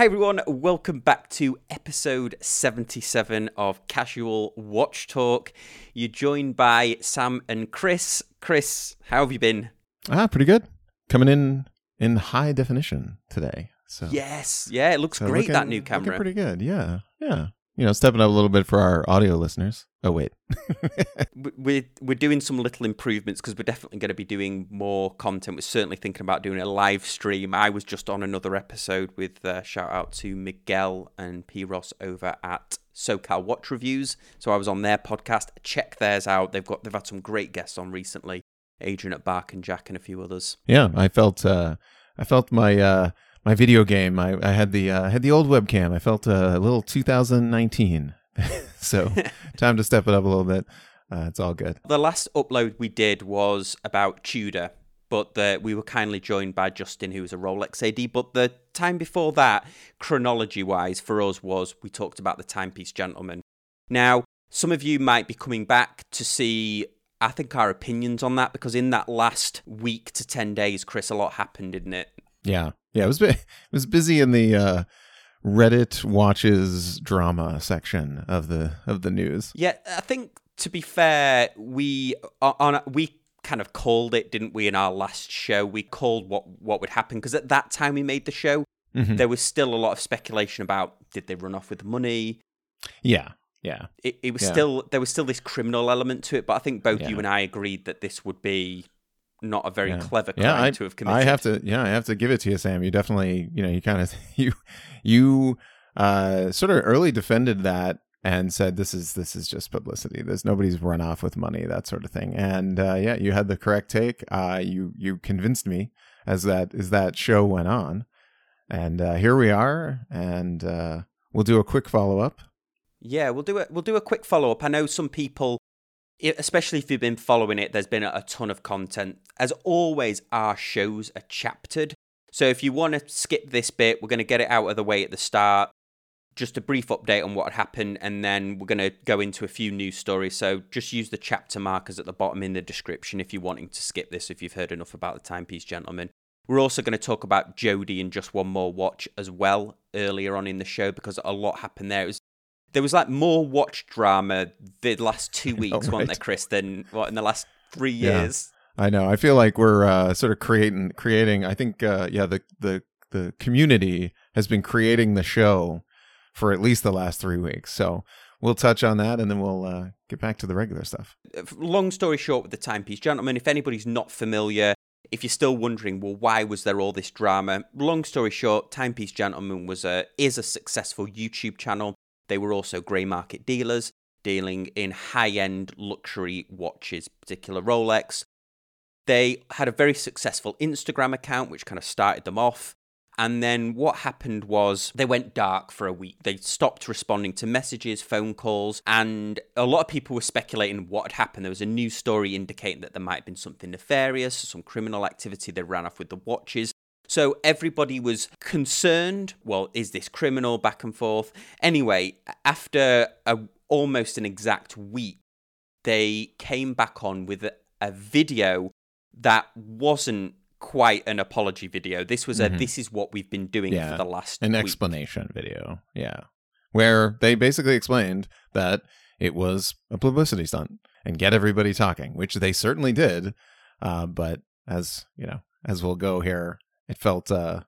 Hi everyone, welcome back to episode 77 of Casual Watch Talk. You're joined by Sam and Chris. Chris, how have you been? Ah, pretty good. Coming in in high definition today. So Yes, yeah, it looks so great looking- that new looking camera. pretty good. Yeah, yeah. You know, stepping up a little bit for our audio listeners. Oh wait, We're we're doing some little improvements because we're definitely going to be doing more content. We're certainly thinking about doing a live stream. I was just on another episode with uh, shout out to Miguel and P Ross over at SoCal Watch Reviews. So I was on their podcast. Check theirs out. They've got they've had some great guests on recently. Adrian at Bark and Jack and a few others. yeah. I felt uh, I felt my uh, my video game. I, I had the uh, had the old webcam. I felt uh, a little 2019. so time to step it up a little bit. Uh, it's all good. The last upload we did was about Tudor, but the, we were kindly joined by Justin, who was a Rolex AD. But the time before that, chronology wise, for us was we talked about the timepiece gentleman. Now, some of you might be coming back to see, I think, our opinions on that because in that last week to 10 days, Chris, a lot happened, didn't it? Yeah, yeah. It was it was busy in the uh, Reddit watches drama section of the of the news. Yeah, I think to be fair, we on we kind of called it, didn't we? In our last show, we called what what would happen because at that time we made the show, Mhm. there was still a lot of speculation about did they run off with the money. Yeah, yeah. It, it was Yeah. still there was still this criminal element to it, but I think both you and I agreed that this would be not a very Yeah. clever crime yeah, I, to have committed. I have to, yeah, I have to give it to you, Sam. You definitely, you know, you kind of, you, you, uh, sort of early defended that and said this is this is just publicity. There's nobody's run off with money, that sort of thing. And uh, yeah, you had the correct take. Uh, you you convinced me as that as that show went on, and uh, here we are. And uh, we'll do a quick follow up. Yeah, we'll do it. We'll do a quick follow up. I know some people, especially if you've been following it, there's been a ton of content. As always, our shows are chaptered. So if you want to skip this bit, we're going to get it out of the way at the start. Just a brief update on what happened, and then we're going to go into a few news stories. So just use the chapter markers at the bottom in the description if you're wanting to skip this, if you've heard enough about the Timepiece gentlemen. We're also going to talk about Jody and just one more watch as well earlier on in the show because a lot happened there. It was there was like more watch drama the last two weeks, wasn't right. there, Chris, than what in the last three Yeah. years? I know. I feel like we're uh, sort of creating creating. I think uh, yeah, the the the community has been creating the show for at least the last three weeks. So we'll touch on that, and then we'll uh, get back to the regular stuff. long story short with the timepiece gentlemen, if anybody's not familiar if you're still wondering well why was there all this drama long story short timepiece gentleman was a is a successful youtube channel they were also grey market dealers dealing in high-end luxury watches particular rolex they had a very successful instagram account which kind of started them off and then what happened was they went dark for a week. They stopped responding to messages, phone calls, and a lot of people were speculating what had happened. There was a news story indicating that there might have been something nefarious, some criminal activity. They ran off with the watches. So everybody was concerned. Well, is this criminal? Back and forth. Anyway, after a, almost an exact week, they came back on with a, a video that wasn't quite an apology video. This was a Mhm. this is what we've been doing Yeah, for the last An week. explanation video, yeah, where they basically explained that it was a publicity stunt and get everybody talking, which they certainly did. Uh, but as you know, as we'll go here, it felt uh,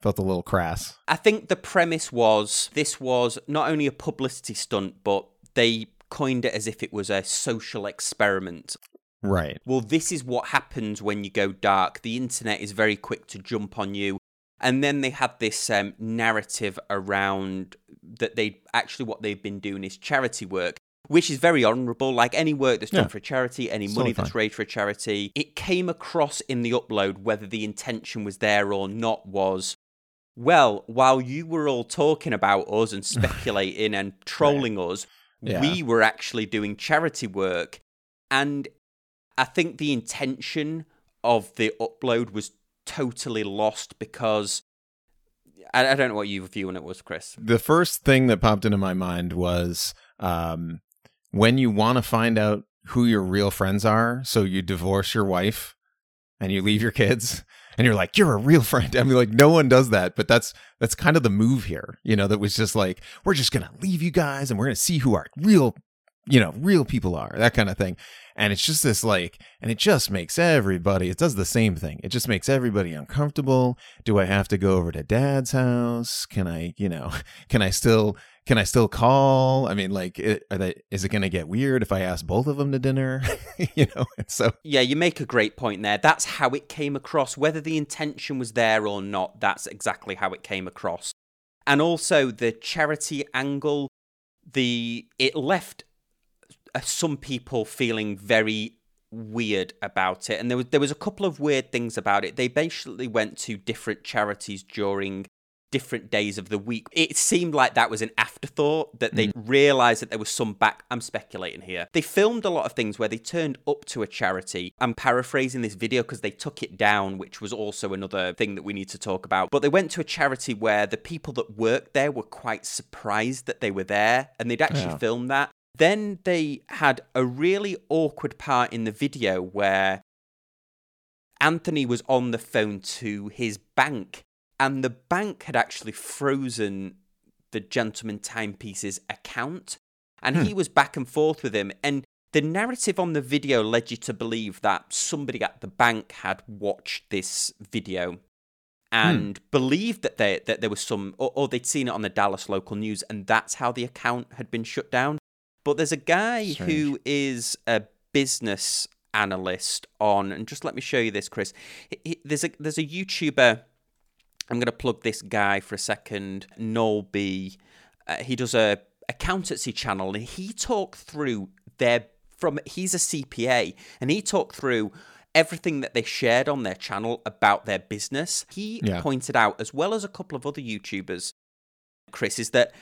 felt a little crass. I think the premise was this was not only a publicity stunt, but they coined it as if it was a social experiment. Right. Well, this is what happens when you go dark. The internet is very quick to jump on you. And then they had this um, narrative around that they actually what they've been doing is charity work, which is very honourable. Like any work that's done Yeah. for a charity, any It's money that's raised for a charity. It came across in the upload, whether the intention was there or not, was well, while you were all talking about us and speculating and trolling us, Yeah. we were actually doing charity work. And I think the intention of the upload was totally lost because I, I don't know what your view on it was, Chris. The first thing that popped into my mind was um, when you want to find out who your real friends are, so you divorce your wife and you leave your kids and you're like, you're a real friend. I mean, like no one does that, but that's that's kind of the move here. You know, that was just like, we're just gonna leave you guys, and we're gonna see who our real, you know, real people are. That kind of thing. And it's just this like, and it just makes everybody. It does the same thing. It just makes everybody uncomfortable. Do I have to go over to Dad's house? Can I, you know, can I still can I still call? I mean, like, it, they, is it going to get weird if I ask both of them to dinner? you know, so yeah, you make a great point there. That's how it came across. Whether the intention was there or not, that's exactly how it came across. And also the charity angle, the it left some people feeling very weird about it and there was there was a couple of weird things about it they basically went to different charities during different days of the week. It seemed like that was an afterthought that they mm. realized that there was some back. I'm speculating here. They filmed a lot of things where they turned up to a charity. I'm paraphrasing this video because they took it down, which was also another thing that we need to talk about. But they went to a charity where the people that worked there were quite surprised that they were there and they'd actually yeah. filmed that. Then they had a really awkward part in the video where Anthony was on the phone to his bank and the bank had actually frozen the gentleman timepiece's account and hmm. he was back and forth with him and the narrative on the video led you to believe that somebody at the bank had watched this video and hmm. believed that there that there was some or, or, they'd seen it on the Dallas local news and that's how the account had been shut down but there's a guy Strange. who is a business analyst on and just let me show you this Chris there's a there's a YouTuber I'm going to plug this guy for a second, Noel B. Uh, he does a accountancy channel, and he talked through their from. He's a CPA, and he talked through everything that they shared on their channel about their business. He yeah. pointed out, as well as a couple of other YouTubers, Chris, is that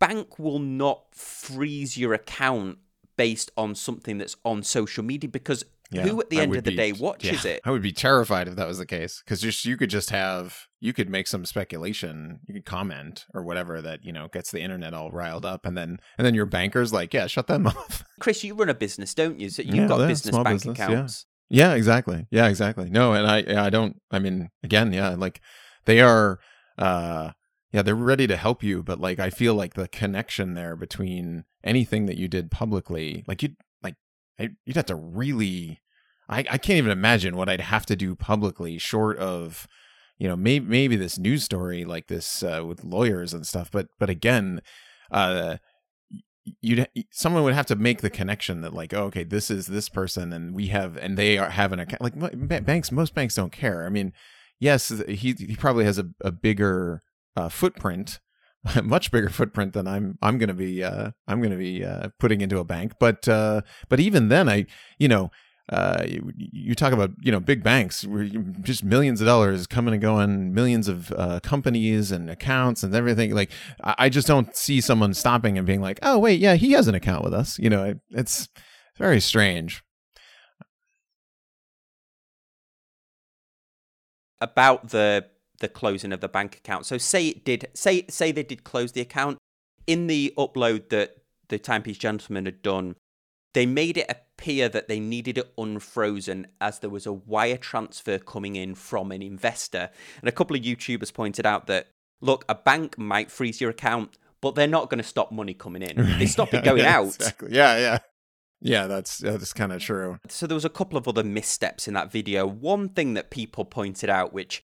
bank will not freeze your account based on something that's on social media because yeah, who at the I end of the be, day watches yeah, it? I would be terrified if that was the case because just you could just have you could make some speculation, you could comment or whatever that you know gets the internet all riled up, and then and then your banker's like, yeah, shut them off. Chris, you run a business, don't you? So you've yeah, got business bank business, accounts. Yeah. yeah, exactly. Yeah, exactly. No, and I I don't. I mean, again, yeah, like they are. uh yeah, they're ready to help you, but like I feel like the connection there between anything that you did publicly, like you I, you'd have to really I, I can't even imagine what I'd have to do publicly short of you know maybe maybe this news story like this uh, with lawyers and stuff but but again uh you'd someone would have to make the connection that like oh, okay this is this person and we have and they are have an account like banks most banks don't care. I mean yes he he probably has a, a bigger uh, footprint much bigger footprint than I'm I'm going to be uh, I'm going to be uh, putting into a bank. But uh, but even then, I you know. Uh, you, you, talk about you know big banks, just millions of dollars coming and going, millions of uh, companies and accounts and everything. Like I, I just don't see someone stopping and being like, "Oh wait, yeah, he has an account with us." You know, it, it's very strange. About the the closing of the bank account. So say it did say say they did close the account in the upload that the timepiece gentleman had done. They made it appear that they needed it unfrozen as there was a wire transfer coming in from an investor. And a couple of YouTubers pointed out that look, a bank might freeze your account, but they're not going to stop money coming in. They stop yeah, it going yeah, out. Exactly. Yeah, yeah. Yeah, that's that's kind of true. So there was a couple of other missteps in that video. One thing that people pointed out, which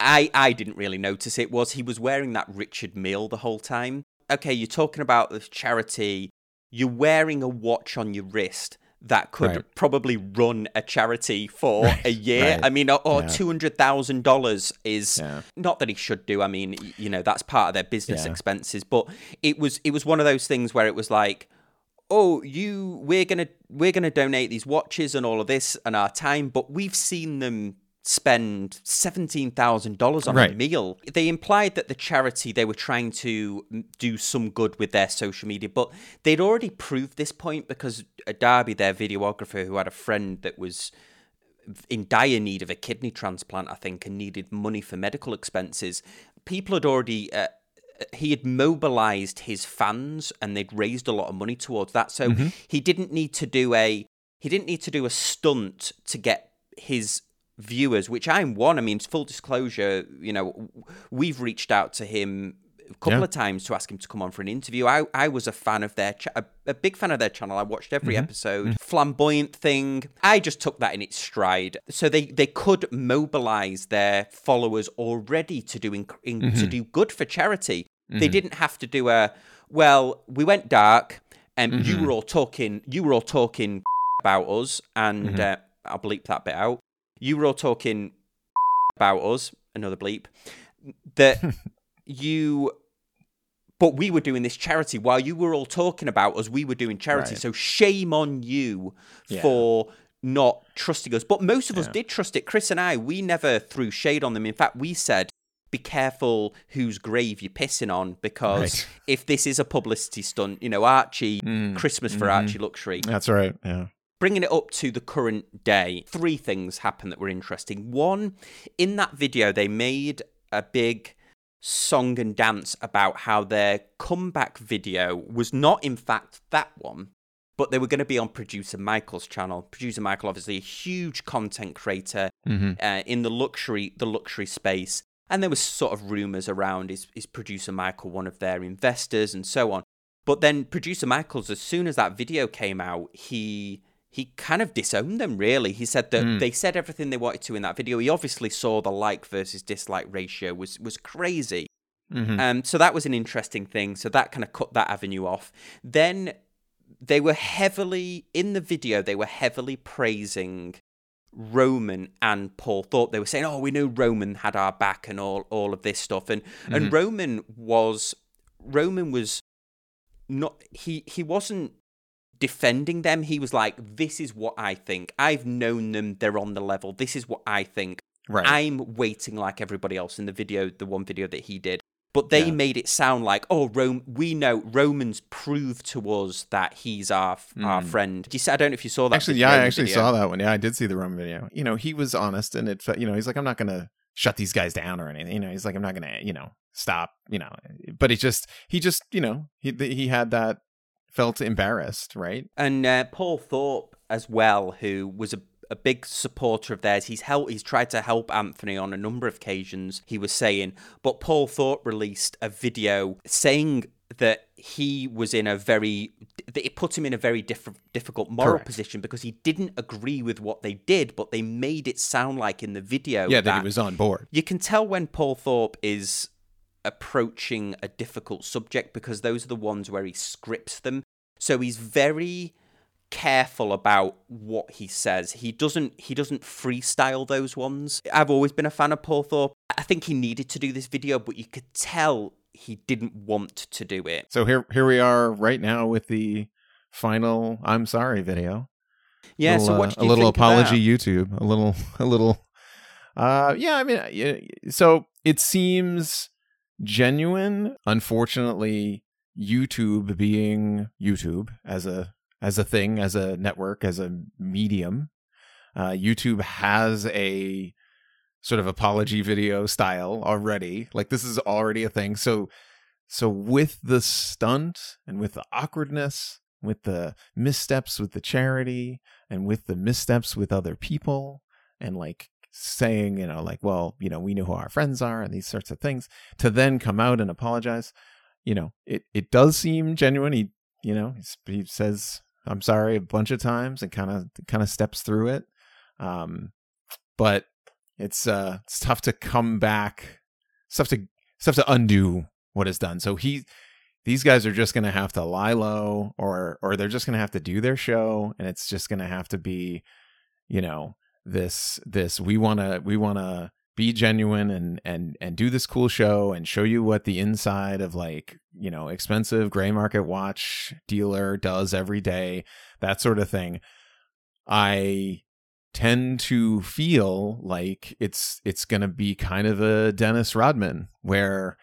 I, I didn't really notice it was he was wearing that Richard Mille the whole time. Okay, you're talking about this charity, you're wearing a watch on your wrist that could right. probably run a charity for right. a year. Right. I mean, or, or yeah. two hundred thousand dollars is yeah. not that he should do. I mean, you know, that's part of their business yeah. expenses. But it was it was one of those things where it was like, oh, you we're gonna we're gonna donate these watches and all of this and our time, but we've seen them spend $17,000 on right. a meal. They implied that the charity, they were trying to do some good with their social media, but they'd already proved this point because Darby, their videographer, who had a friend that was in dire need of a kidney transplant, I think, and needed money for medical expenses, people had already. Uh, he had mobilized his fans and they'd raised a lot of money towards that. So mm-hmm. he didn't need to do a he didn't need to do a stunt to get his viewers, which I'm one. I mean, full disclosure, you know, we've reached out to him a couple Yeah. of times to ask him to come on for an interview. I, I was a fan of their, cha- a, a big fan of their channel. I watched every Mm-hmm. episode. Flamboyant thing. I just took that in its stride. So they, they could mobilize their followers already to do inc- in, Mm-hmm. to do good for charity. They didn't have to do a well. We went dark, and you Mm-hmm. were all talking. You were all talking about us, and Mm-hmm. uh, I'll bleep that bit out. You were all talking about us. Another bleep. That you but we were doing this charity while you were all talking about us we were doing charity Right. so shame on you Yeah. for not trusting us but most of us did trust it chris and i we never threw shade on them in fact we said be careful whose grave you're pissing on because Right. if this is a publicity stunt you know archie Mm, christmas for mhm. archie luxury That's right. Yeah. Bringing it up to the current day, three things happened that were interesting. One, in that video, they made a big song and dance about how their comeback video was not, in fact, that one, but they were going to be on producer Michael's channel. Producer Michael, obviously, a huge content creator Mm-hmm. uh, in the luxury the luxury space. And there was sort of rumors around is is producer Michael one of their investors and so on. But then producer Michael's as soon as that video came out, he he kind of disowned them really. He said that Mm. they said everything they wanted to in that video. He obviously saw the like versus dislike ratio was was crazy. Mm-hmm. Um, so that was an interesting thing. So that kind of cut that avenue off. Then they were heavily in the video. They were heavily praising Roman and Paul Thorpe They were saying, "Oh, we knew Roman had our back and all all of this stuff." And and Roman was Roman was not he he wasn't defending them. He was like, "This is what I think. I've known them. They're on the level. This is what I think." Right. I'm waiting like everybody else in the video, the one video that he did. But they Yeah. made it sound like, oh, Rome. We know Romans proved to us that he's our our friend. You said, I don't know if you saw that. Hmm. actually, yeah, I actually video. saw that one. Yeah, I did see the Roman video. You know, he was honest, and it, you know, he's like, I'm not gonna shut these guys down or anything. You know, he's like, I'm not gonna, you know, stop. You know, but he just, he just, you know, he he had that felt embarrassed, right? and uh, Paul Thorpe as well, who was a, a big supporter of theirs. He's helped. He's tried to help Anthony on a number of occasions. He was saying, but Paul Thorpe released a video saying that he was in a very that it put him in a very diff- difficult moral Correct. position because he didn't agree with what they did, but they made it sound like in the video Yeah, that he was on board. you can tell when Paul Thorpe is approaching a difficult subject because those are the ones where he scripts them. So he's very careful about what he says. He doesn't he doesn't freestyle those ones. I've always been a fan of Paul Thorpe. I think he needed to do this video, but you could tell he didn't want to do it. So here, here we are right now with the final "I'm sorry" video. Yeah, little, so what uh, a little apology? YouTube, a little, a little. Uh, yeah, I mean, uh, so it seems genuine. Unfortunately, YouTube being YouTube as a as a thing, as a network, as a medium, uh, YouTube has a sort of apology video style already. Like this is already a thing. So, so with the stunt and with the awkwardness, with the missteps with the charity, and with the missteps with other people, and like saying, you know, like, well, you know, we know who our friends are and these sorts of things, to then come out and apologize, you know, it it does seem genuine. He, you know, he says, "I'm sorry" a bunch of times and kind of kind of steps through it. Um, but it's uh, it's tough to come back. Tough to tough to undo what is done. So he these guys are just going to have to lie low or or they're just going to have to do their show and it's just going to have to be you know this this we want to we want to be genuine and and and do this cool show and show you what the inside of like you know expensive gray market watch dealer does every day that sort of thing. I tend to feel like it's it's going to be kind of a Dennis Rodman where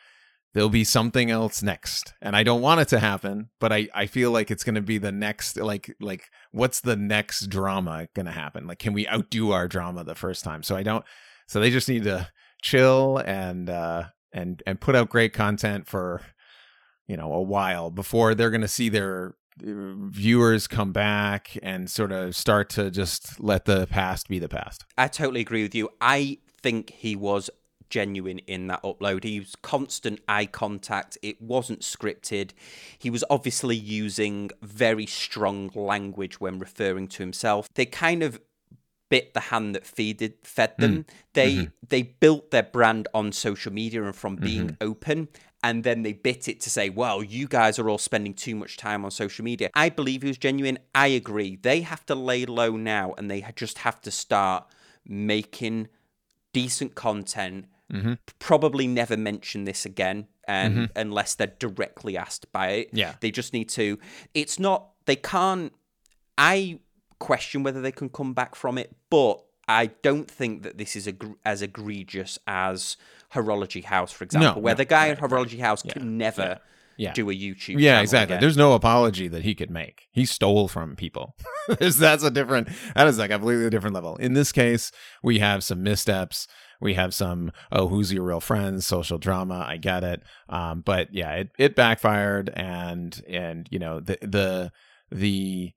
there'll be something else next and i don't want it to happen but i i feel like it's going to be the next like like what's the next drama going to happen like can we outdo our drama the first time so i don't so they just need to chill and uh and and put out great content for you know a while before they're going to see their viewers come back and sort of start to just let the past be the past. I totally agree with you. I think he was genuine in that upload. He was constant eye contact. It wasn't scripted. He was obviously using very strong language when referring to himself. They kind of bit the hand that feeded fed them. Mm. They mm-hmm. they built their brand on social media and from being mm-hmm. open and then they bit it to say, well, you guys are all spending too much time on social media. I believe he was genuine. I agree. They have to lay low now and they just have to start making decent content. Mm-hmm. Probably never mention this again um, mm-hmm. unless they're directly asked by it. Yeah. They just need to. It's not, they can't. I question whether they can come back from it, but I don't think that this is ag- as egregious as Horology House, for example, no, where no, the guy at Horology House yeah, can never yeah, yeah. do a YouTube. Yeah, exactly. Again. There's no apology that he could make. He stole from people. that's a different. That is like a completely different level. In this case, we have some missteps. We have some oh, who's your real friends? Social drama. I get it. Um, but yeah, it it backfired, and and you know the the the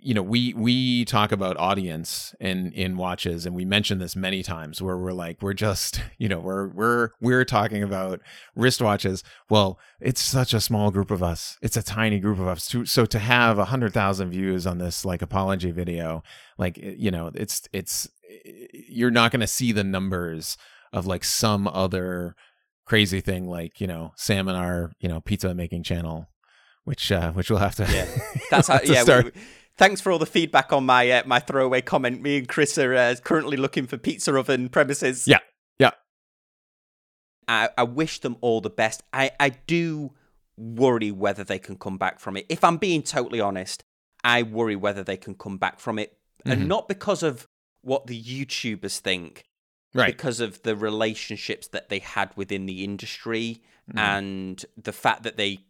you know we we talk about audience in in watches and we mention this many times where we're like we're just you know we're we're we're talking about wristwatches. Well it's such a small group of us. It's a tiny group of us. So to have a hundred thousand views on this like apology video like you know it's it's you're not going to see the numbers of like some other crazy thing like you know sam and our you know pizza making channel which uh which we'll have to yeah. That's how yeah start. We, thanks for all the feedback on my uh, my throwaway comment. Me and Chris are uh, currently looking for pizza oven premises. Yeah, yeah. I, I wish them all the best. I, I do worry whether they can come back from it. If I'm being totally honest, I worry whether they can come back from it, mm-hmm. and not because of what the YouTubers think, right? Because of the relationships that they had within the industry mm-hmm. and the fact that they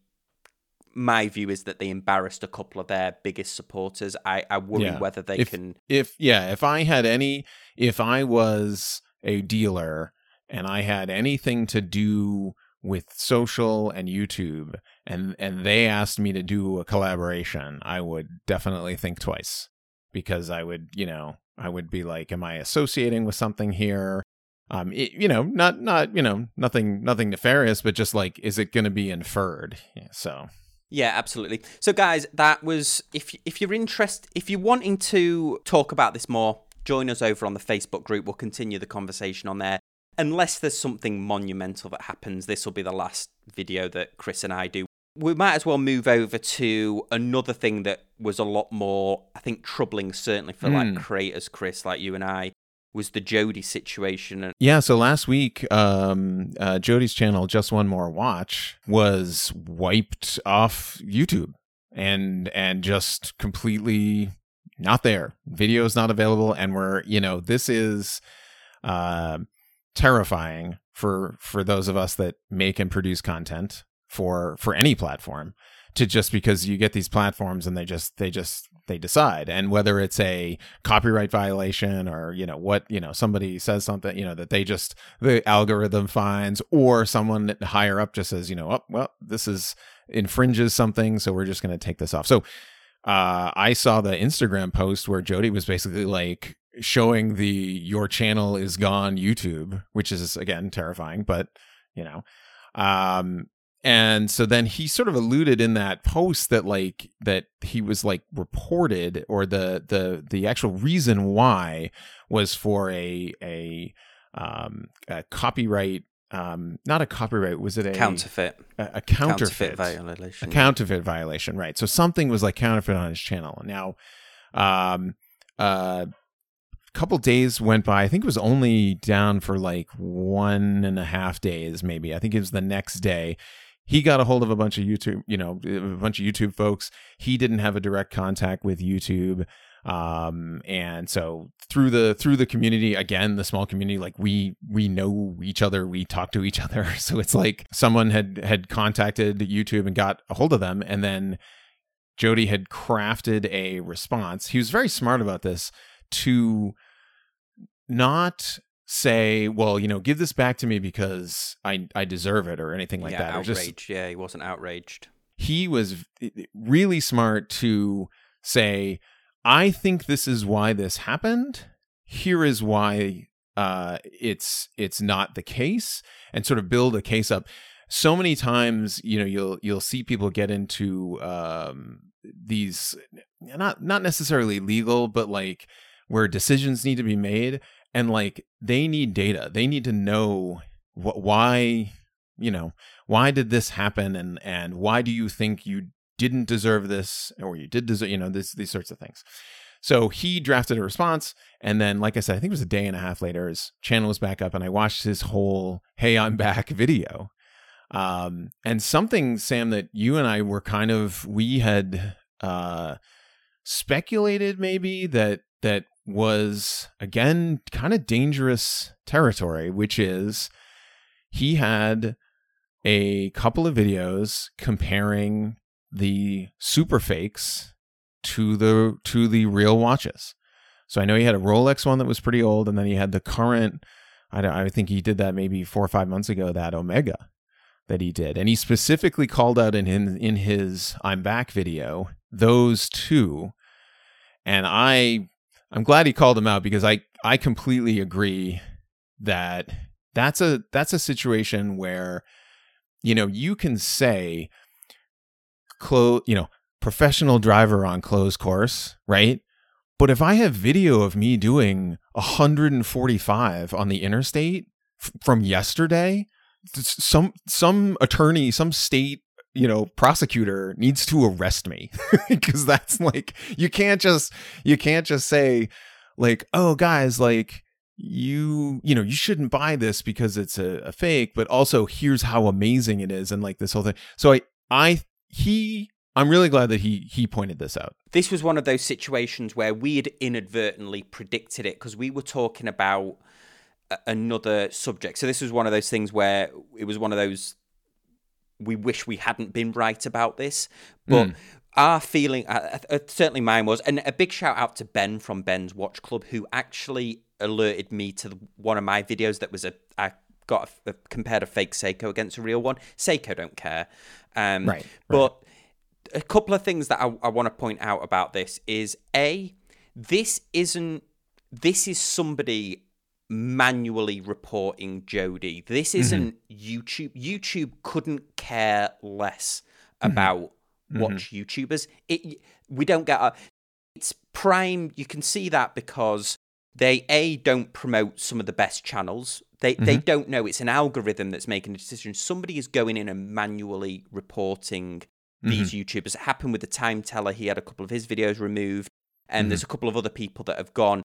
my view is that they embarrassed a couple of their biggest supporters. I, I worry yeah. whether they if, can. If yeah, if I had any, if I was a dealer and I had anything to do with social and YouTube, and and they asked me to do a collaboration, I would definitely think twice because I would, you know, I would be like, am I associating with something here? um it, you know not not you know nothing nothing nefarious but just like is it going to be inferred yeah, so yeah, absolutely. So, guys, that was if if you're interested, if you're wanting to talk about this more, join us over on the Facebook group. We'll continue the conversation on there. Unless there's something monumental that happens, this will be the last video that Chris and I do. We might as well move over to another thing that was a lot more, I think, troubling, certainly for mm. like hmm. creators, Chris, like you and I, was the Jody situation. Yeah, so last week, um, uh, Jody's channel, Just One More Watch, was wiped off YouTube and and just completely not there. Video is not available, and we're you know this is uh, terrifying for for those of us that make and produce content for for any platform to just because you get these platforms and they just they just they decide. And whether it's a copyright violation or you know what you know somebody says something you know that they just the algorithm finds or someone higher up just says you know oh, well this is infringes something so we're just going to take this off. So uh, I saw the Instagram post where Jody was basically like showing the your channel is gone YouTube, which is again terrifying, but you know, um, and so then he sort of alluded in that post that like that he was like reported or the the the actual reason why was for a a um a copyright um not a copyright was it a counterfeit. A, a counterfeit, counterfeit violation a counterfeit violation right. So something was like counterfeit on his channel. Now um uh couple days went by. I think it was only down for like one and a half days, maybe. I think it was the next day he got a hold of a bunch of YouTube, you know, a bunch of YouTube folks. He didn't have a direct contact with YouTube. Um, and so through the through the community, again, the small community, like we we know each other, we talk to each other. So it's like someone had had contacted YouTube and got a hold of them, and then Jody had crafted a response. He was very smart about this to not say, well, you know, give this back to me because I I deserve it or anything like yeah, that. Outrage. Just, yeah, he wasn't outraged. he was really smart to say, I think this is why this happened. Here is why uh, it's it's not the case, and sort of build a case up. So many times, you know, you'll you'll see people get into um, these not not necessarily legal, but like where decisions need to be made, and like they need data. They need to know what why you know why did this happen, and and why do you think you didn't deserve this or you did deserve you know this these sorts of things. So he drafted a response. And then, like I said, I think it was a day and a half later, his channel was back up and I watched his whole Hey, I'm back video. Um, and something, Sam, that you and I were kind of, we had uh, speculated maybe that, that was, again, kind of dangerous territory, which is he had a couple of videos comparing the super fakes to the to the real watches. So I know he had a Rolex one that was pretty old, and then he had the current. I don't, I think he did that maybe four or five months ago. That Omega that he did, and he specifically called out in in, in his "I'm Back" video those two, and I I'm glad he called him out because I I completely agree that that's a that's a situation where you know you can say close you know professional driver on closed course, right? But if I have video of me doing 145 on the interstate f- from yesterday, some some attorney, some state, you know, prosecutor needs to arrest me because that's like you can't just you can't just say like, "Oh guys, like you you know you shouldn't buy this because it's a, a, fake but also here's how amazing it is and like this whole thing so i i he I'm really glad that he he pointed this out. This was one of those situations where we had inadvertently predicted it because we were talking about another subject. So this was one of those things where it was one of those we wish we hadn't been right about this, but mm. our feeling, uh, uh, certainly mine was, and a big shout out to Ben from Ben's Watch Club who actually alerted me to the, one of my videos that was a I got a, a, compared a fake Seiko against a real one. Seiko don't care, um, right, right. But a couple of things that I, I want to point out about this is a this isn't this is somebody manually reporting Jody. This mm-hmm. isn't mm-hmm. YouTube. YouTube couldn't care less mm-hmm. about mm-hmm. watch YouTubers. It we don't get a, it's prime. You can see that because they a don't promote some of the best channels. They they mm-hmm. don't know it's an algorithm that's making a decision. Somebody is going in and manually reporting these mm-hmm. YouTubers. It happened with the time teller. He had a couple of his videos removed, and mm-hmm. there's a couple of other people that have gone.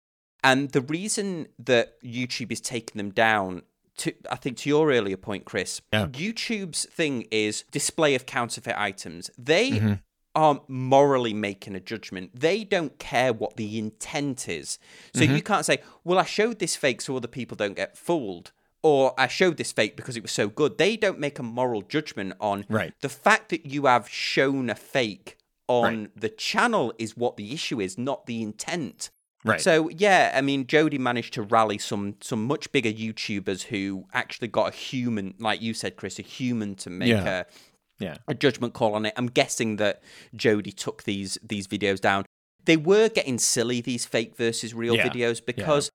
And the reason that YouTube is taking them down, to I think to your earlier point, Chris, yeah. YouTube's thing is display of counterfeit items. They mm-hmm. are morally making a judgment. They don't care what the intent is. So you mm-hmm. can't say, "Well, I showed this fake so other people don't get fooled." or I showed this fake because it was so good. They don't make a moral judgment on right. the fact that you have shown a fake on right. the channel is what the issue is, not the intent. Right. So yeah, I mean, Jody managed to rally some some much bigger YouTubers who actually got a human, like you said, Chris, a human to make yeah. a yeah. a judgment call on it. I'm guessing that Jody took these these videos down. They were getting silly these fake versus real yeah. videos because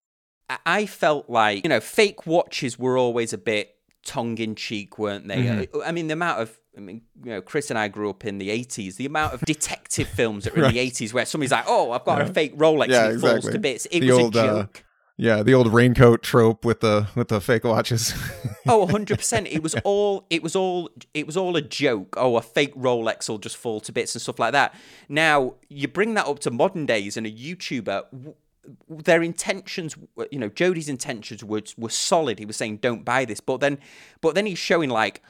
I felt like, you know, fake watches were always a bit tongue in cheek, weren't they? Mm-hmm. I mean, the amount of, I mean, you know, Chris and I grew up in the 80s. The amount of detective films that were right. in the 80s where somebody's like, oh, I've got yeah. a fake Rolex yeah, and it exactly. falls to bits. It the was old, a uh, joke. Uh, yeah, the old raincoat trope with the with the fake watches. oh, 100%. It was all it was all it was all a joke. Oh, a fake Rolex will just fall to bits and stuff like that. Now, you bring that up to modern days and a YouTuber their intentions you know Jody's intentions were were solid he was saying don't buy this but then but then he's showing like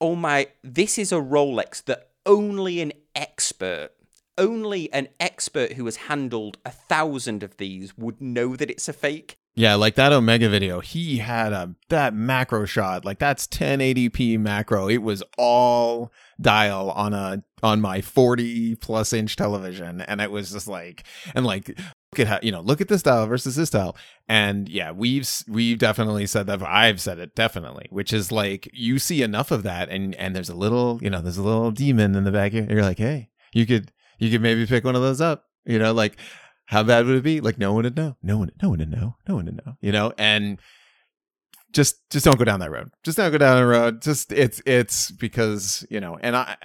oh my this is a Rolex that only an expert only an expert who has handled a thousand of these would know that it's a fake yeah, like that Omega video, he had a that macro shot, like that's 1080p macro. It was all dial on a on my 40 plus inch television and it was just like and like look at how you know look at this style versus this style. And yeah we've we've definitely said that i've said it definitely which is like you see enough of that and and there's a little you know there's a little demon in the back here you're like hey you could you could maybe pick one of those up you know like how bad would it be? Like no one would know. No one no one would know. No one would know you know? And just just don't go down that road. Just don't go down the road. Just it's it's because you know and i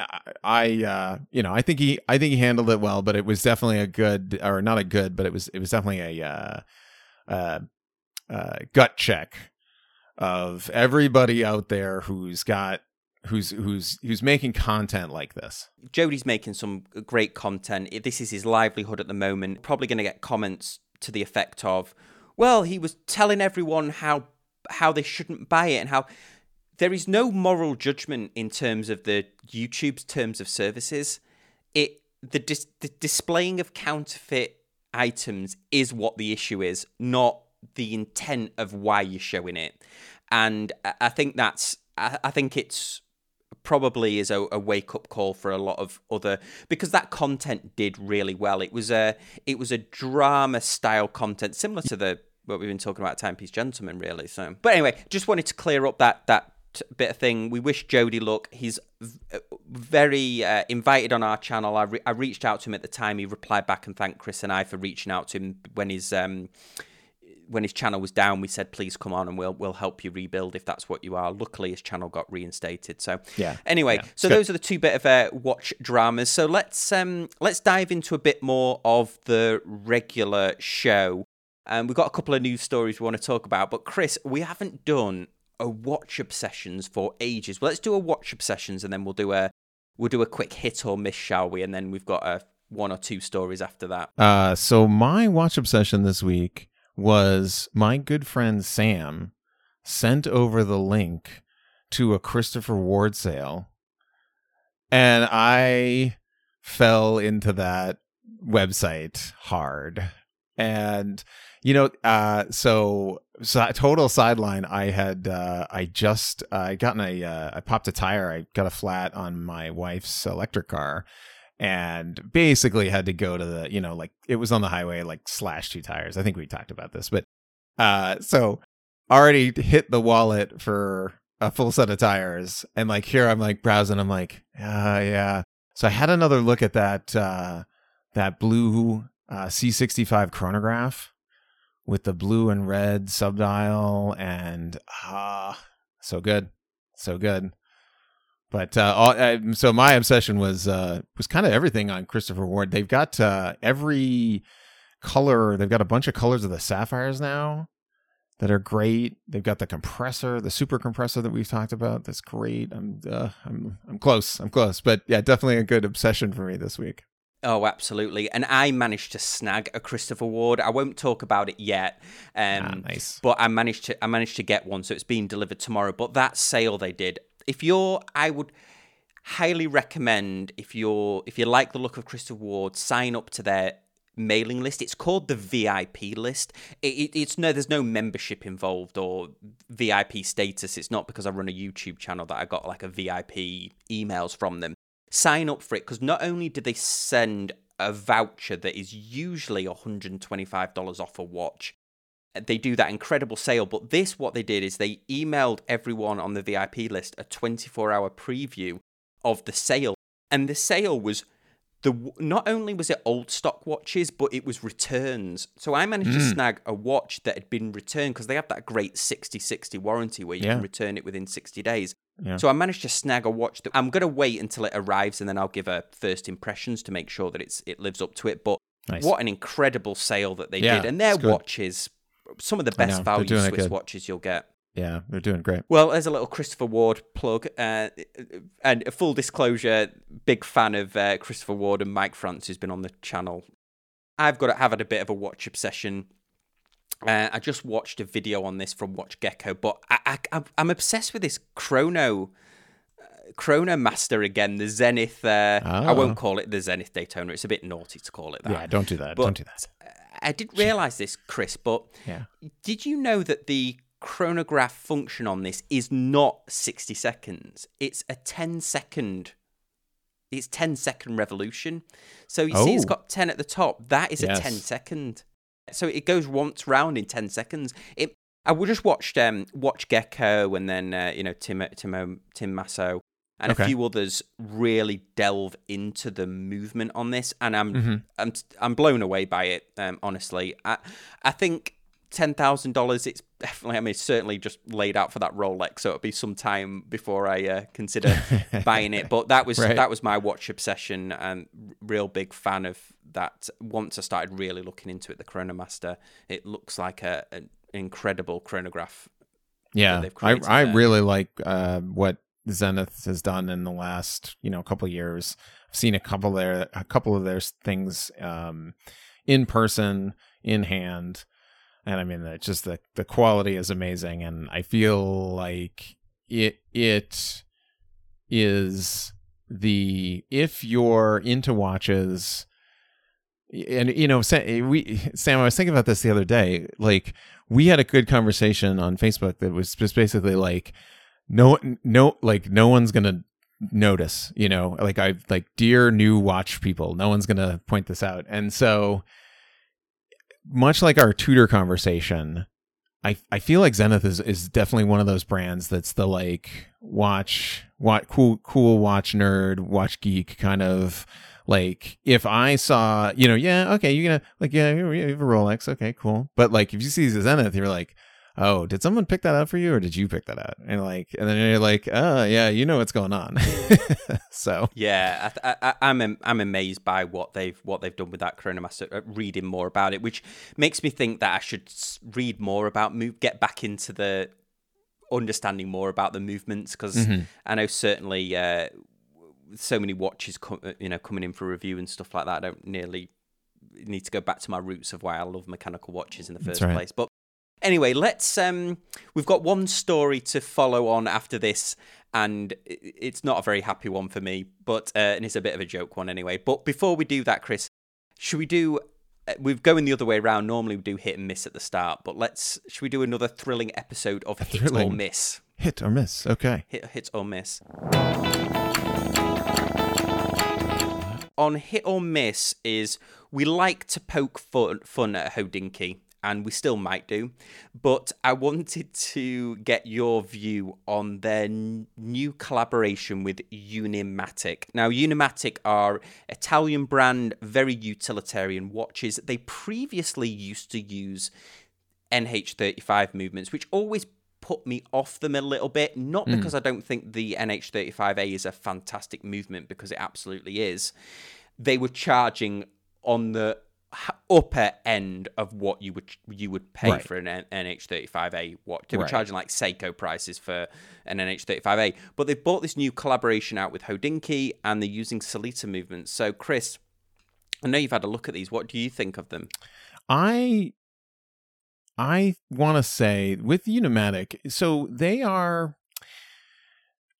i uh you know i think he i think he handled it well but it was definitely a good or not a good but it was it was definitely a uh uh, uh gut check of everybody out there who's got who's who's who's making content like this. Jody's making some great content. This is his livelihood at the moment. Probably going to get comments to the effect of well he was telling everyone how how they shouldn't buy it and how there is no moral judgment in terms of the YouTube's terms of services. It the, dis, the displaying of counterfeit items is what the issue is, not the intent of why you're showing it. And I think that's I, I think it's probably is a, a, wake up call for a lot of other because that content did really well. It was a it was a drama style content similar to the what we've been talking about Timepiece Gentleman, really. So, but anyway, just wanted to clear up that that bit of thing. We wish Jody luck. He's uh, very uh, invited on our channel. I, re- I reached out to him at the time. He replied back and thanked Chris and I for reaching out to him when his um when his channel was down. We said please come on and we'll we'll help you rebuild if that's what you are. Luckily, his channel got reinstated. So yeah. Anyway, yeah. so Good. those are the two bit of uh, watch dramas. So let's um let's dive into a bit more of the regular show. And we've got a couple of news stories we want to talk about. But Chris, we haven't done a watch obsessions for ages. Well, let's do a watch obsessions, and then we'll do a we'll do a quick hit or miss, shall we? And then we've got a one or two stories after that. Uh, so my watch obsession this week was my good friend Sam sent over the link to a Christopher Ward sale, and I fell into that website hard. And you know, uh, so, so total sideline. I had, uh, I just, uh, I gotten a, uh, I popped a tire. I got a flat on my wife's electric car and basically had to go to the, you know, like it was on the highway, like slash two tires. I think we talked about this, but, uh, so already hit the wallet for a full set of tires. And like here I'm like browsing. I'm like, uh, yeah. So I had another look at that, uh, that blue, uh, C65 chronograph with the blue and red subdial and ah so good so good but uh, all, uh, so my obsession was uh, was kind of everything on Christopher Ward. They've got uh, every color. They've got a bunch of colors of the sapphires now that are great. They've got the compressor, the super compressor that we've talked about. That's great. I'm uh, I'm I'm close. I'm close. But yeah, definitely a good obsession for me this week. Oh, absolutely. And I managed to snag a Christopher Ward. I won't talk about it yet. Um, ah, nice. But I managed to I managed to get one, so it's being delivered tomorrow. But that sale they did, if you're I would highly recommend if you're if you like the look of Christopher Ward, sign up to their mailing list. It's called the VIP list. It, it, it's no, there's no membership involved or VIP status. It's not because I run a YouTube channel that I got like a VIP emails from them sign up for it because not only do they send a voucher that is usually $125 off a watch, they do that incredible sale. But this, what they did is they emailed everyone on the VIP list a 24 hour preview of the sale. And the sale was the not only was it old stock watches, but it was returns. So I managed mm. to snag a watch that had been returned because they have that great 60 60 warranty where you yeah. can return it within 60 days. Yeah. So I managed to snag a watch that I'm going to wait until it arrives and then I'll give a first impressions to make sure that it's it lives up to it. But nice. what an incredible sale that they yeah, did. And their watches, some of the best value Swiss watches you'll get. Yeah, they're doing great. Well, there's a little Christopher Ward plug. Uh, and a full disclosure, big fan of uh, Christopher Ward and Mike France, who's been on the channel. I've got to have had a bit of a watch obsession. Uh, I just watched a video on this from Watch Gecko, but I, I, I'm obsessed with this Chrono. Uh, Chrono Master again, the Zenith. Uh, oh. I won't call it the Zenith Daytona. It's a bit naughty to call it that. Yeah, don't do that. But don't do that. I didn't realize this, Chris, but yeah. did you know that the chronograph function on this is not 60 seconds. It's a 10 second it's 10 second revolution. So you oh. see it's got 10 at the top. That is yes. a 10 second. So it goes once round in ten seconds. It. I would just watched um watch Gecko and then uh, you know Tim Tim Tim Mosso and Okay. a few others really delve into the movement on this, and I'm Mm-hmm. I'm I'm blown away by it. Um, honestly, I I think ten thousand dollars. It's definitely. I mean, certainly just laid out for that Rolex, so it'll be some time before I uh, consider buying it. But that was Right. that was my watch obsession, and real big fan of that. Once I started really looking into it, the Chronomaster, it looks like a an incredible chronograph. Yeah, I I there. really like uh, what Zenith has done in the last you know couple years. I've seen a couple of their a couple of their things um, in person, in hand, and I mean it's just the the quality is amazing, and I feel like it it is the if you're into watches and you know Sam, we sam i was thinking about this the other day. Like we had a good conversation on facebook that was just basically like no no like no one's gonna notice you know? Like i like dear new watch people no one's gonna point this out. And so much like our Tudor conversation I, I feel like Zenith is, is definitely one of those brands that's the like watch what cool cool watch nerd watch geek kind of like if I saw you know yeah okay you're gonna like yeah you have a Rolex okay cool. But like if you see Zenith you're like oh did someone pick that out for you or did you pick that out and like and then you're like oh yeah you know what's going on so Yeah, I, th- I, I- I'm am- I'm amazed by what they've what they've done with that Chronomaster. uh, Reading more about it, which makes me think that I should read more about move, get back into the understanding more about the movements because Mm-hmm. I know certainly uh, so many watches, uh, you know, coming in for review and stuff like that. I don't nearly need to go back to my roots of why I love mechanical watches in the first right. place, but. Anyway, let's. Um, we've got one story to follow on after this, and it's not a very happy one for me, but uh, and it's a bit of a joke one anyway. But before we do that, Chris, should we do? Uh, we're going the other way around. Normally we do hit and miss at the start, but let's. Should we do another thrilling episode of hit or miss? hit or miss okay Hit, hit or miss. On hit or miss is we like to poke fun, fun at Hodinkee, and we still might do. But I wanted to get your view on their n- new collaboration with Unimatic. Now, Unimatic are Italian brand, very utilitarian watches. They previously used to use NH35 movements, which always put me off them a little bit. Not hmm. because I don't think the NH35A is a fantastic movement, because it absolutely is. They were charging on the upper end of what you would you would pay Right. for an NH35A watch. They were Right. charging like Seiko prices for an NH35A, but they've bought this new collaboration out with Hodinkee, and they're using Sellita movements. So, Chris, I know you've had a look at these. What do you think of them? I I want to say with Unimatic, so they are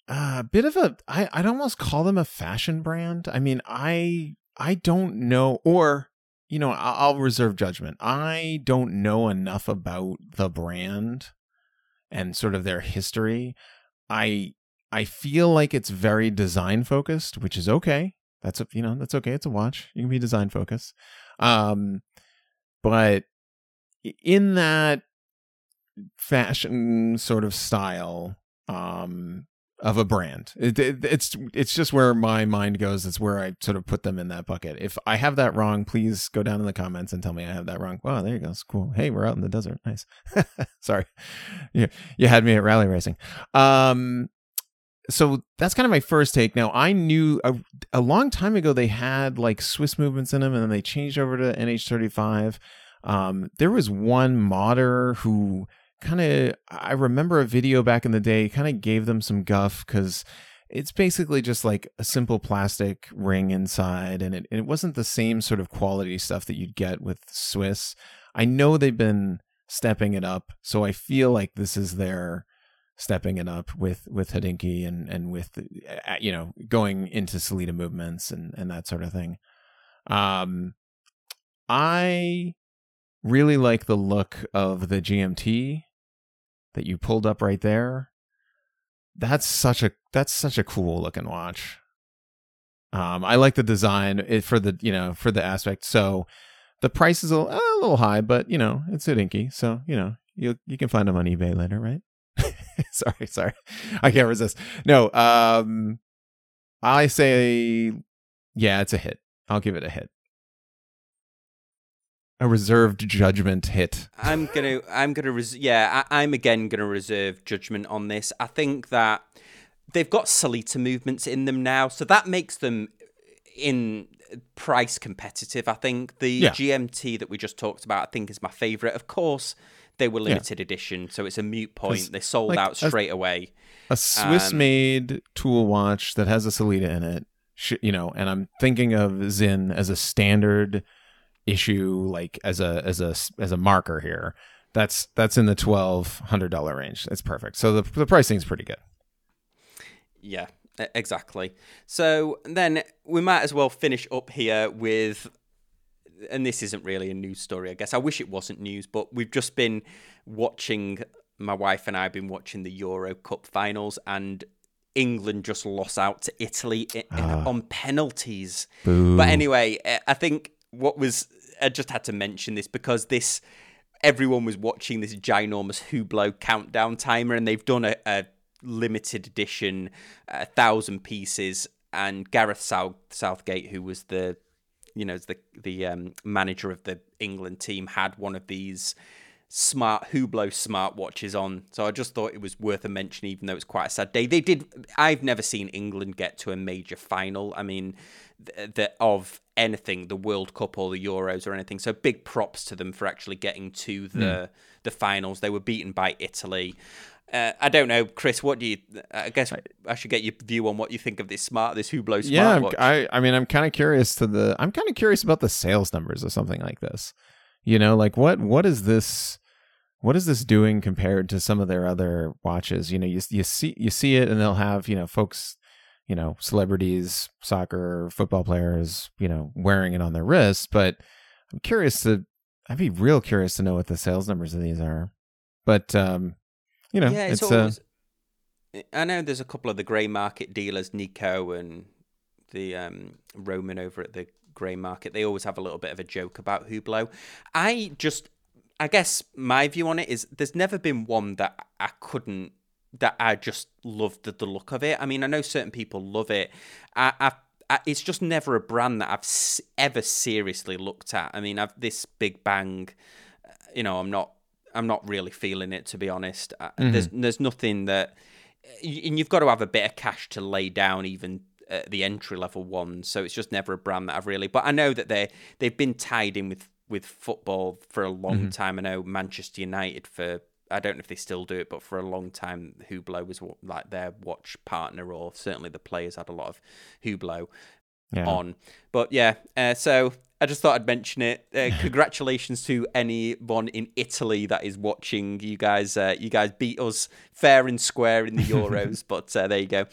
uh, a bit of a I I'd almost call them a fashion brand. I mean, I I don't know or you know, I'll reserve judgment. I don't know enough about the brand and sort of their history. I I feel like it's very design focused, which is okay. That's a, you know, that's okay. It's a watch. You can be design focused. Um but in that fashion sort of style um of a brand. It, it- it's it's just where my mind goes. It's where i sort of put them in that bucket. If i have that wrong please go down in the comments and tell me i have that wrong. Wow there you go. It's cool. Hey we're out in the desert. Nice. Sorry. You, you had me at rally racing. Um so that's kind of my first take. Now i knew a, a long time ago they had like swiss movements in them and then they changed over to nh35 um, there was one modder who kind of I remember a video back in the day kind of gave them some guff because it's basically just like a simple plastic ring inside and it, it wasn't the same sort of quality stuff that you'd get with Swiss. I know they've been stepping it up, so I feel like this is their stepping it up with with Hodinkee and and with you know going into Sellita movements and and that sort of thing. Um, I really like the look of the GMT that you pulled up right there. That's such a that's such a cool looking watch. Um, I like the design it, for the you know for the aspect. So the price is a, a little high, but you know it's Hodinkee, so you know you you can find them on eBay later, right? sorry, sorry, I can't resist. No, um, I say, yeah, it's a hit. I'll give it a hit. A reserved judgment hit. I'm gonna, I'm gonna, res- yeah, I, I'm again gonna reserve judgment on this. I think that they've got Sellita movements in them now, so that makes them in price competitive. I think the yeah. GMT that we just talked about, I think, is my favorite. Of course, they were limited yeah. edition, so it's a mute point. They sold like out straight a, away. A Swiss-made um, tool watch that has a Sellita in it, you know, and I'm thinking of Sinn as a standard issue, like as a as a as a marker here. That's that's in the twelve hundred dollar range. That's perfect. So the the pricing is pretty good. Yeah, exactly. So then we might as well finish up here with and this isn't really a news story, I guess. I wish it wasn't news, but we've just been watching, my wife and I have been watching the Euro Cup finals, and England just lost out to Italy uh, on penalties. Boo. But anyway, I think what was, I just had to mention this because this, everyone was watching this ginormous Hublot countdown timer, and they've done a, a limited edition, a thousand pieces. And Gareth South, Southgate, who was the you know, the the um, manager of the England team had one of these smart Hublot smartwatches on. So I just thought it was worth a mention, even though it's quite a sad day. They did. I've never seen England get to a major final. I mean, that of anything, the World Cup or the Euros or anything. So big props to them for actually getting to the mm. the finals. They were beaten by Italy. Uh, I don't know, Chris. What do you? I guess I should get your view on what you think of this smart, this Hublot smartwatch. Yeah, I, I mean, I'm kind of curious to the. I'm kind of curious about the sales numbers or something like this. You know, like what what is this? What is this doing compared to some of their other watches? You know, you you see you see it, and they'll have you know folks, you know, celebrities, soccer, football players, you know, wearing it on their wrists. But I'm curious to. I'd be real curious to know what the sales numbers of these are. But um, you know, yeah, it's, it's uh, always, uh, I know there's a couple of the grey market dealers, Nico and the um, Roman over at the grey market. They always have a little bit of a joke about Hublot. I just, I guess my view on it is there's never been one that I couldn't, that I just loved the, the look of it. I mean, I know certain people love it. I, I it's just never a brand that I've ever seriously looked at. I mean, I've this Big Bang. Uh, you know, I'm not I'm not really feeling it to be honest. Uh, mm-hmm. There's there's nothing that, and you've got to have a bit of cash to lay down even at the entry level ones. So it's just never a brand that I've really. But I know that they they've been tied in with with football for a long mm-hmm. time. I know Manchester United for. I don't know if they still do it, but for a long time, Hublot was like their watch partner, or certainly the players had a lot of Hublot yeah. on. But yeah, uh, so I just thought I'd mention it. Uh, congratulations to anyone in Italy that is watching. You guys, uh, you guys beat us fair and square in the Euros. but uh, there you go.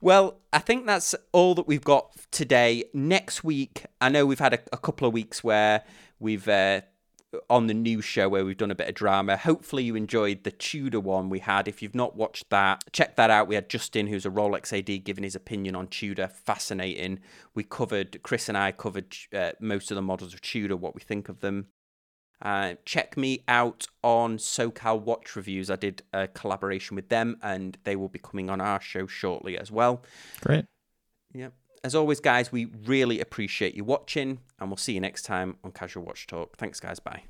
Well, I think that's all that we've got today. Next week, I know we've had a, a couple of weeks where we've uh, on the new show where we've done a bit of drama. Hopefully, you enjoyed the Tudor one we had. If you've not watched that, check that out. We had Justin, who's a Rolex AD, giving his opinion on Tudor. Fascinating. We covered, Chris and I covered uh, most of the models of Tudor, what we think of them. Uh, check me out on SoCal Watch Reviews. I did a collaboration with them, and they will be coming on our show shortly as well. Great. Yep. As always, guys, we really appreciate you watching, and we'll see you next time on Casual Watch Talk. Thanks, guys. Bye.